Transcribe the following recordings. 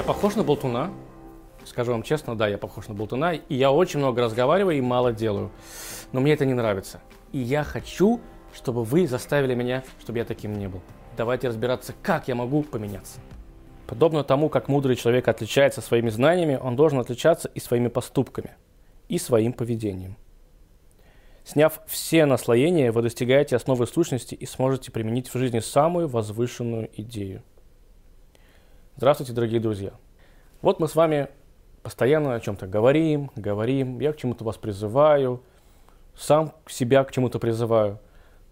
Я похож на болтуна? Скажу вам честно, да, я похож на болтуна, и я очень много разговариваю и мало делаю. Но мне это не нравится. И я хочу, чтобы вы заставили меня, чтобы я таким не был. Давайте разбираться, как я могу поменяться. Подобно тому, как мудрый человек отличается своими знаниями, он должен отличаться и своими поступками, и своим поведением. Сняв все наслоения, вы достигаете основы сущности и сможете применить в жизни самую возвышенную идею. Здравствуйте, дорогие друзья! Вот мы с вами постоянно о чем-то говорим, говорим, я к чему-то вас призываю, сам себя к чему-то призываю.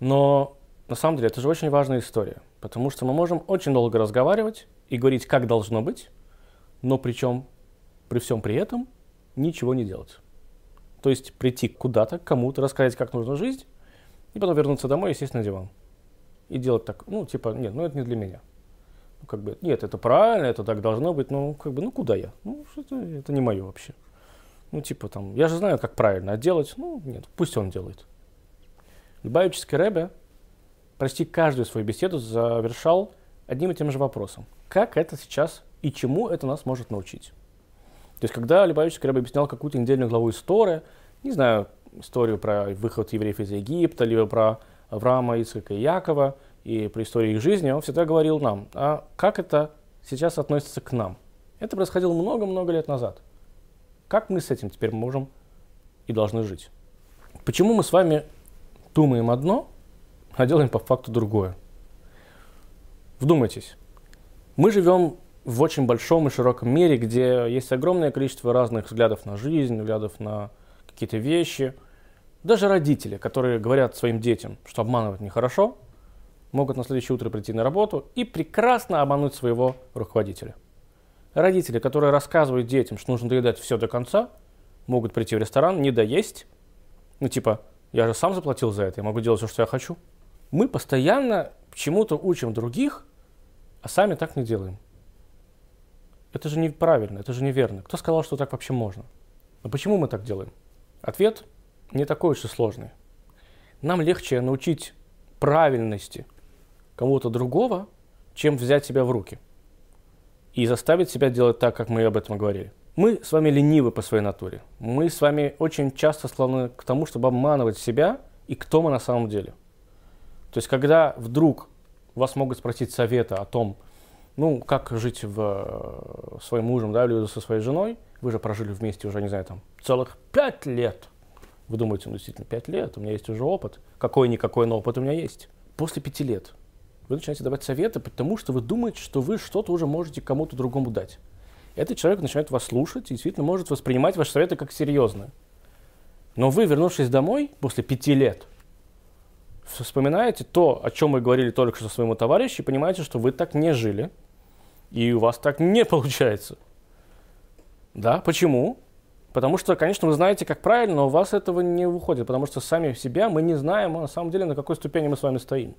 Но на самом деле это же очень важная история, потому что мы можем очень долго разговаривать и говорить, как должно быть, но причем при всем при этом ничего не делать. То есть прийти куда-то, кому-то, рассказать, как нужно жить, и потом вернуться домой и сесть на диван. И делать так, ну, типа, нет, ну это не для меня. Ну, как бы, нет, это правильно, это так должно быть, ну, как бы, ну, куда я? Ну, это, это не мое вообще. Ну, типа, там, я же знаю, как правильно делать, ну, нет, пусть он делает. Любавический Рэбе почти каждую свою беседу завершал одним и тем же вопросом. Как это сейчас и чему это нас может научить? То есть, когда Любавический Рэбе объяснял какую-то недельную главу истории, не знаю, историю про выход евреев из Египта, либо про Авраама, Ицхака и Якова, и про историю их жизни, он всегда говорил нам, а как это сейчас относится к нам? Это происходило много-много лет назад. Как мы с этим теперь можем и должны жить? Почему мы с вами думаем одно, а делаем по факту другое? Вдумайтесь. Мы живем в очень большом и широком мире, где есть огромное количество разных взглядов на жизнь, взглядов на какие-то вещи. Даже родители, которые говорят своим детям, что обманывать нехорошо, могут на следующее утро прийти на работу и прекрасно обмануть своего руководителя. Родители, которые рассказывают детям, что нужно доедать все до конца, могут прийти в ресторан, не доесть. Ну, типа, я же сам заплатил за это, я могу делать все, что я хочу. Мы постоянно чему-то учим других, а сами так не делаем. Это же неправильно, это же неверно. Кто сказал, что так вообще можно? Но почему мы так делаем? Ответ не такой уж и сложный. Нам легче научить правильности кому-то другого, чем взять себя в руки и заставить себя делать так, как мы об этом говорили. Мы с вами ленивы по своей натуре. Мы с вами очень часто склонны к тому, чтобы обманывать себя и кто мы на самом деле. То есть, когда вдруг вас могут спросить совета о том, ну, как жить в, э, своим мужем, да, или со своей женой, вы же прожили вместе уже, не знаю, там, целых пять лет. Вы думаете, ну, действительно, пять лет, у меня есть уже опыт. Какой-никакой, но опыт у меня есть. После пяти лет вы начинаете давать советы, потому что вы думаете, что вы что-то уже можете кому-то другому дать. Этот человек начинает вас слушать и действительно может воспринимать ваши советы как серьезные. Но вы, вернувшись домой после пяти лет, вспоминаете то, о чем мы говорили только что своему товарищу, и понимаете, что вы так не жили, и у вас так не получается. Да, почему? Потому что, конечно, вы знаете, как правильно, но у вас этого не выходит, потому что сами себя мы не знаем, а на самом деле, на какой ступени мы с вами стоим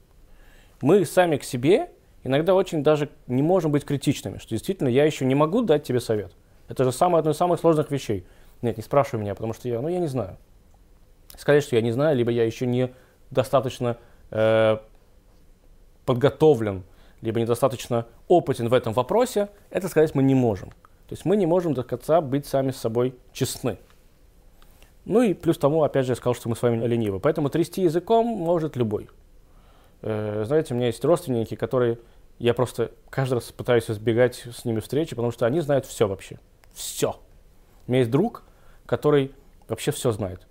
мы сами к себе иногда очень даже не можем быть критичными, что действительно я еще не могу дать тебе совет. Это же самое, одно из самых сложных вещей. Нет, не спрашивай меня, потому что я, ну, я не знаю. Сказать, что я не знаю, либо я еще не достаточно э, подготовлен, либо недостаточно опытен в этом вопросе, это сказать мы не можем. То есть мы не можем до конца быть сами с собой честны. Ну и плюс тому, опять же, я сказал, что мы с вами ленивы. Поэтому трясти языком может любой. Э, знаете, у меня есть родственники, которые я просто каждый раз пытаюсь избегать с ними встречи, потому что они знают все вообще. Все. У меня есть друг, который вообще все знает.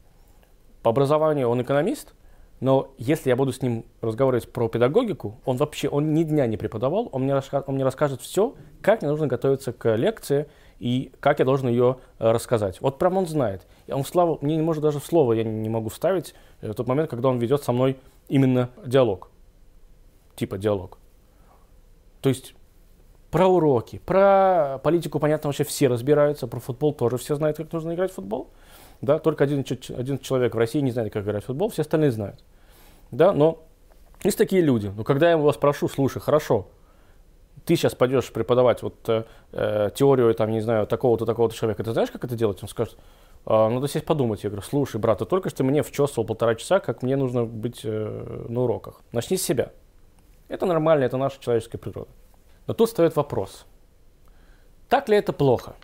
По образованию он экономист, но если я буду с ним разговаривать про педагогику, он вообще, он ни дня не преподавал, он мне, расскажет, он мне расскажет все, как мне нужно готовиться к лекции и как я должен ее э, рассказать. Вот прям он знает. Он славу, мне не может даже в слово я не могу вставить в тот момент, когда он ведет со мной именно диалог типа диалог. То есть про уроки, про политику, понятно, вообще все разбираются, про футбол тоже все знают, как нужно играть в футбол. Да, только один, один человек в России не знает, как играть в футбол, все остальные знают. Да, но есть такие люди. Но когда я вас прошу, слушай, хорошо, ты сейчас пойдешь преподавать вот э, э, теорию, там, не знаю, такого-то, такого-то человека, ты знаешь, как это делать? Он скажет, а, надо сесть подумать. Я говорю, слушай, брат, ты только что мне вчесывал полтора часа, как мне нужно быть э, на уроках. Начни с себя. Это нормально, это наша человеческая природа. Но тут встает вопрос. Так ли это плохо?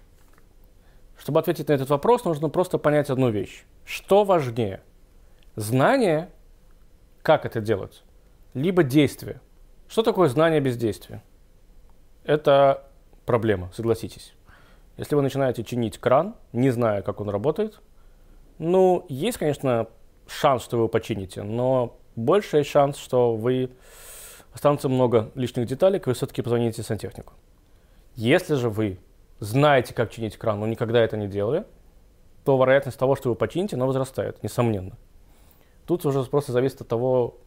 Чтобы ответить на этот вопрос, нужно просто понять одну вещь. Что важнее? Знание, как это делать, либо действие. Что такое знание без действия? Это проблема, согласитесь. Если вы начинаете чинить кран, не зная, как он работает, ну, есть, конечно, шанс, что вы его почините, но больший шанс, что вы останется много лишних деталей, вы все-таки позвоните сантехнику. Если же вы знаете, как чинить кран, но никогда это не делали, то вероятность того, что вы почините, она возрастает, несомненно. Тут уже просто зависит от того,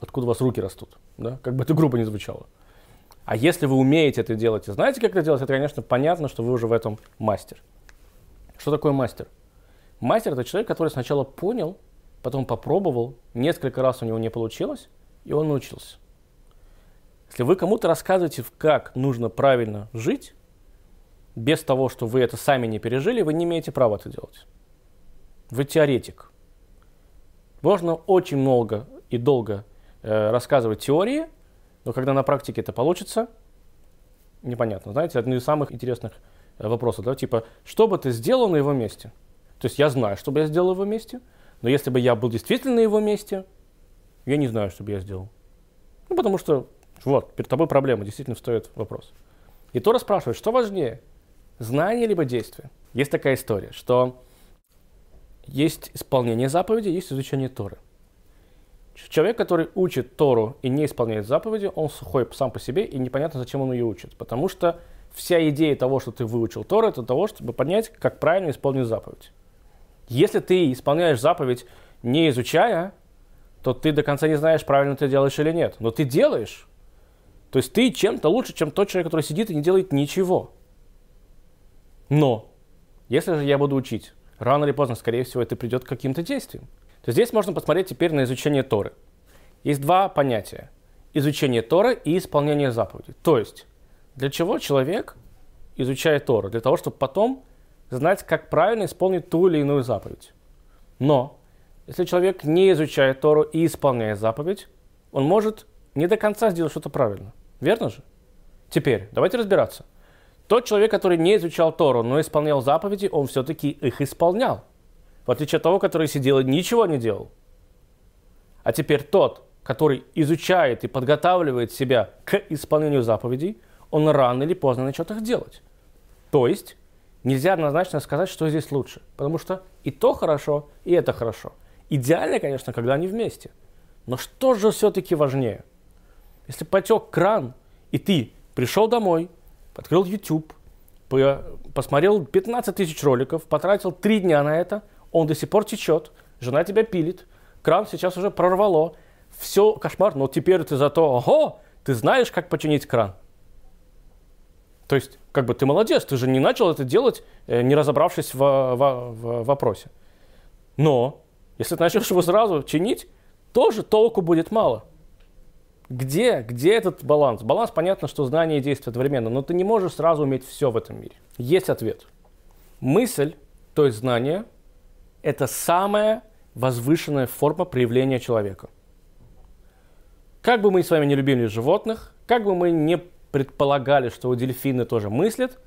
откуда у вас руки растут, да? как бы это грубо не звучало. А если вы умеете это делать и знаете, как это делать, это, конечно, понятно, что вы уже в этом мастер. Что такое мастер? Мастер – это человек, который сначала понял, потом попробовал, несколько раз у него не получилось, и он научился. Если вы кому-то рассказываете, как нужно правильно жить, без того, что вы это сами не пережили, вы не имеете права это делать. Вы теоретик. Можно очень много и долго э, рассказывать теории, но когда на практике это получится, непонятно. Знаете, один из самых интересных э, вопросов, да, типа, что бы ты сделал на его месте? То есть я знаю, что бы я сделал на его месте, но если бы я был действительно на его месте, я не знаю, что бы я сделал. Ну, потому что, вот, перед тобой проблема, действительно встает вопрос. И Тора спрашивает, что важнее, знание либо действие? Есть такая история, что есть исполнение заповеди, есть изучение Торы. Человек, который учит Тору и не исполняет заповеди, он сухой сам по себе, и непонятно, зачем он ее учит. Потому что вся идея того, что ты выучил Тору, это того, чтобы понять, как правильно исполнить заповедь. Если ты исполняешь заповедь, не изучая, то ты до конца не знаешь, правильно ты делаешь или нет. Но ты делаешь. То есть ты чем-то лучше, чем тот человек, который сидит и не делает ничего. Но, если же я буду учить, рано или поздно, скорее всего, это придет к каким-то действиям. То здесь можно посмотреть теперь на изучение Торы. Есть два понятия. Изучение Торы и исполнение заповедей. То есть, для чего человек изучает Тору? Для того, чтобы потом знать, как правильно исполнить ту или иную заповедь. Но, если человек не изучает Тору и исполняет заповедь, он может не до конца сделать что-то правильно. Верно же? Теперь, давайте разбираться. Тот человек, который не изучал Тору, но исполнял заповеди, он все-таки их исполнял. В отличие от того, который сидел и ничего не делал. А теперь тот, который изучает и подготавливает себя к исполнению заповедей, он рано или поздно начнет их делать. То есть нельзя однозначно сказать, что здесь лучше. Потому что и то хорошо, и это хорошо. Идеально, конечно, когда они вместе. Но что же все-таки важнее? Если потек кран, и ты пришел домой, открыл YouTube, посмотрел 15 тысяч роликов, потратил 3 дня на это, он до сих пор течет, жена тебя пилит, кран сейчас уже прорвало, все кошмар, но теперь ты зато, ого, ты знаешь, как починить кран. То есть, как бы ты молодец, ты же не начал это делать, э, не разобравшись в, в, в вопросе. Но, если ты начнешь его сразу чинить, тоже толку будет мало. Где, где этот баланс? Баланс, понятно, что знание и действие одновременно, но ты не можешь сразу уметь все в этом мире. Есть ответ. Мысль, то есть знание, это самая возвышенная форма проявления человека. Как бы мы с вами не любили животных, как бы мы не предполагали, что дельфины тоже мыслят,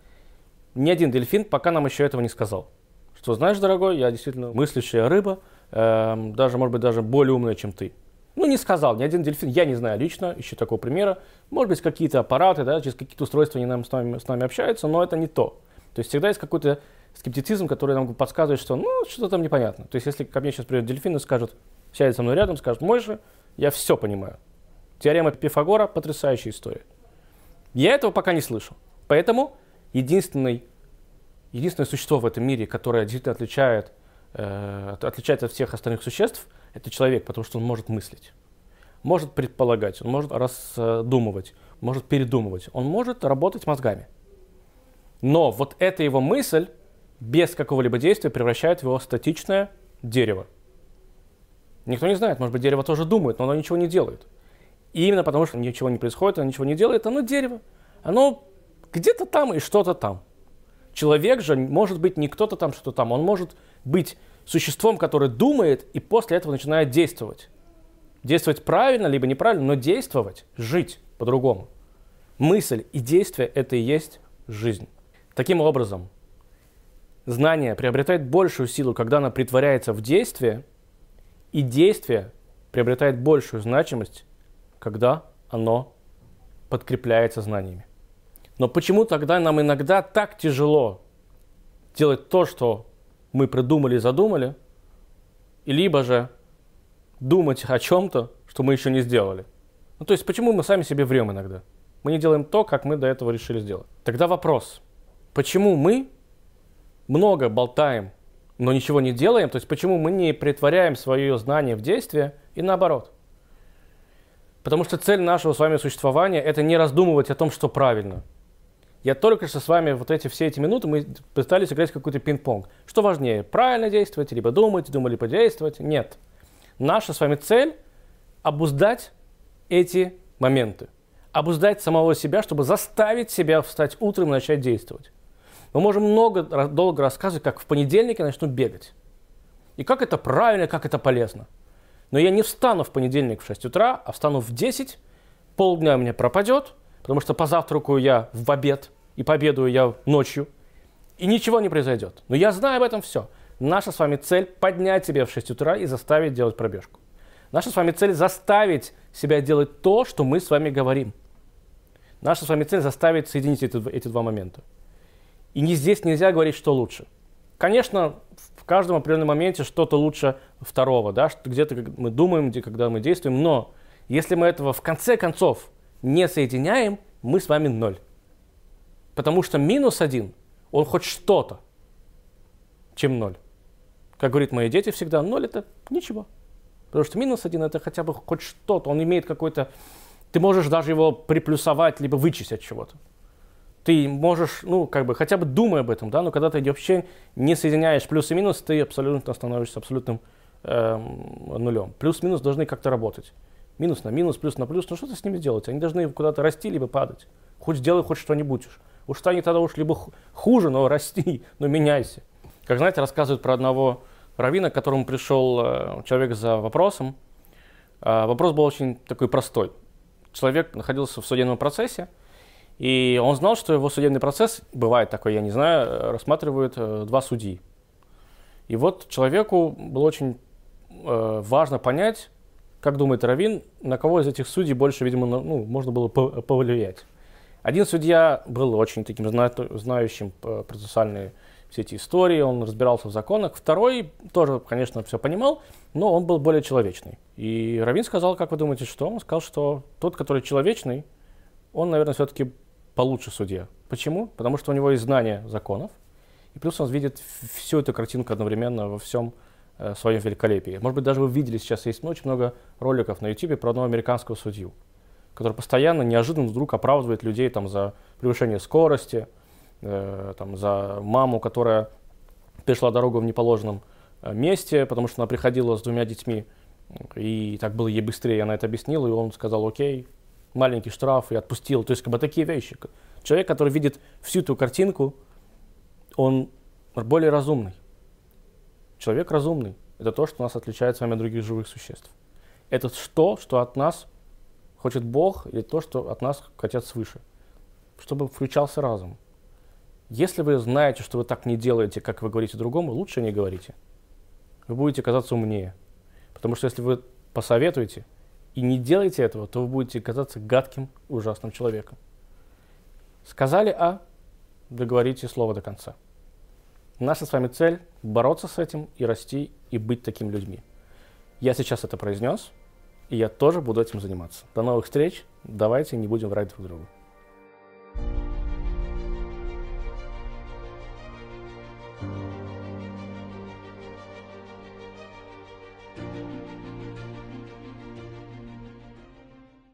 ни один дельфин пока нам еще этого не сказал. Что, знаешь, дорогой, я действительно мыслящая рыба, э, даже, может быть, даже более умная, чем ты. Ну, не сказал ни один дельфин, я не знаю лично, еще такого примера. Может быть, какие-то аппараты, да, через какие-то устройства они нам, с, нами, с нами общаются, но это не то. То есть всегда есть какой-то скептицизм, который нам подсказывает, что ну, что-то там непонятно. То есть если ко мне сейчас придет дельфин и скажет, сядет со мной рядом, скажет, мой же, я все понимаю. Теорема Пифагора – потрясающая история. Я этого пока не слышу. Поэтому единственный, единственное существо в этом мире, которое действительно отличает, э, отличается от всех остальных существ – это человек, потому что он может мыслить, может предполагать, он может раздумывать, может передумывать, он может работать мозгами. Но вот эта его мысль без какого-либо действия превращает его в статичное дерево. Никто не знает, может быть, дерево тоже думает, но оно ничего не делает. И именно потому, что ничего не происходит, оно ничего не делает, оно дерево. Оно где-то там и что-то там. Человек же может быть не кто-то там, что-то там. Он может быть существом, которое думает и после этого начинает действовать. Действовать правильно, либо неправильно, но действовать, жить по-другому. Мысль и действие – это и есть жизнь. Таким образом, знание приобретает большую силу, когда оно притворяется в действие, и действие приобретает большую значимость, когда оно подкрепляется знаниями. Но почему тогда нам иногда так тяжело делать то, что мы придумали и задумали, либо же думать о чем-то, что мы еще не сделали? Ну, то есть, почему мы сами себе врем иногда? Мы не делаем то, как мы до этого решили сделать. Тогда вопрос, почему мы много болтаем, но ничего не делаем? То есть, почему мы не притворяем свое знание в действие и наоборот? Потому что цель нашего с вами существования – это не раздумывать о том, что правильно. Я только что с вами вот эти все эти минуты мы пытались играть какой-то пинг-понг. Что важнее, правильно действовать, либо думать, думали подействовать? Нет. Наша с вами цель – обуздать эти моменты. Обуздать самого себя, чтобы заставить себя встать утром и начать действовать. Мы можем много, долго рассказывать, как в понедельник я начну бегать. И как это правильно, как это полезно. Но я не встану в понедельник в 6 утра, а встану в 10, полдня у меня пропадет, потому что позавтракаю я в обед и победую я ночью, и ничего не произойдет. Но я знаю об этом все. Наша с вами цель поднять себя в 6 утра и заставить делать пробежку. Наша с вами цель заставить себя делать то, что мы с вами говорим. Наша с вами цель заставить соединить эти, эти два момента. И не здесь нельзя говорить, что лучше. Конечно, в каждом определенном моменте что-то лучше второго, да, где-то мы думаем, где, когда мы действуем, но если мы этого в конце концов не соединяем, мы с вами ноль. Потому что минус один, он хоть что-то, чем ноль. Как говорят мои дети всегда, ноль это ничего. Потому что минус один это хотя бы хоть что-то, он имеет какой-то... Ты можешь даже его приплюсовать, либо вычесть от чего-то. Ты можешь, ну, как бы, хотя бы думай об этом, да, но когда ты вообще не соединяешь плюс и минус, ты абсолютно становишься абсолютным эм, нулем. Плюс-минус должны как-то работать. Минус на минус, плюс на плюс, ну что ты с ними делать? Они должны куда-то расти, либо падать. Хоть сделай хоть что-нибудь уж. Уж тогда уж либо хуже, но расти, но меняйся. Как знаете, рассказывают про одного равина, к которому пришел э, человек за вопросом. Э, вопрос был очень такой простой. Человек находился в судебном процессе, и он знал, что его судебный процесс, бывает такой, я не знаю, э, рассматривают два судьи. И вот человеку было очень важно понять, как думает Равин, на кого из этих судей больше, видимо, ну, можно было повлиять. Один судья был очень таким знающим процессуальные все эти истории, он разбирался в законах. Второй тоже, конечно, все понимал, но он был более человечный. И Равин сказал, как вы думаете, что? Он сказал, что тот, который человечный, он, наверное, все-таки получше судья. Почему? Потому что у него есть знание законов, и плюс он видит всю эту картинку одновременно во всем э, своем великолепии. Может быть, даже вы видели, сейчас есть очень много роликов на YouTube про одного американского судью, который постоянно, неожиданно вдруг оправдывает людей там, за превышение скорости, э, там, за маму, которая перешла дорогу в неположенном э, месте, потому что она приходила с двумя детьми, и так было ей быстрее, она это объяснила, и он сказал, окей, маленький штраф, и отпустил. То есть, как бы такие вещи. Человек, который видит всю эту картинку, он более разумный. Человек разумный. Это то, что нас отличает с вами от других живых существ. Это то, что от нас хочет Бог, или то, что от нас хотят свыше. Чтобы включался разум. Если вы знаете, что вы так не делаете, как вы говорите другому, лучше не говорите. Вы будете казаться умнее. Потому что если вы посоветуете и не делаете этого, то вы будете казаться гадким, ужасным человеком. Сказали А, договорите слово до конца. Наша с вами цель – бороться с этим и расти, и быть такими людьми. Я сейчас это произнес, и я тоже буду этим заниматься. До новых встреч. Давайте не будем врать друг другу.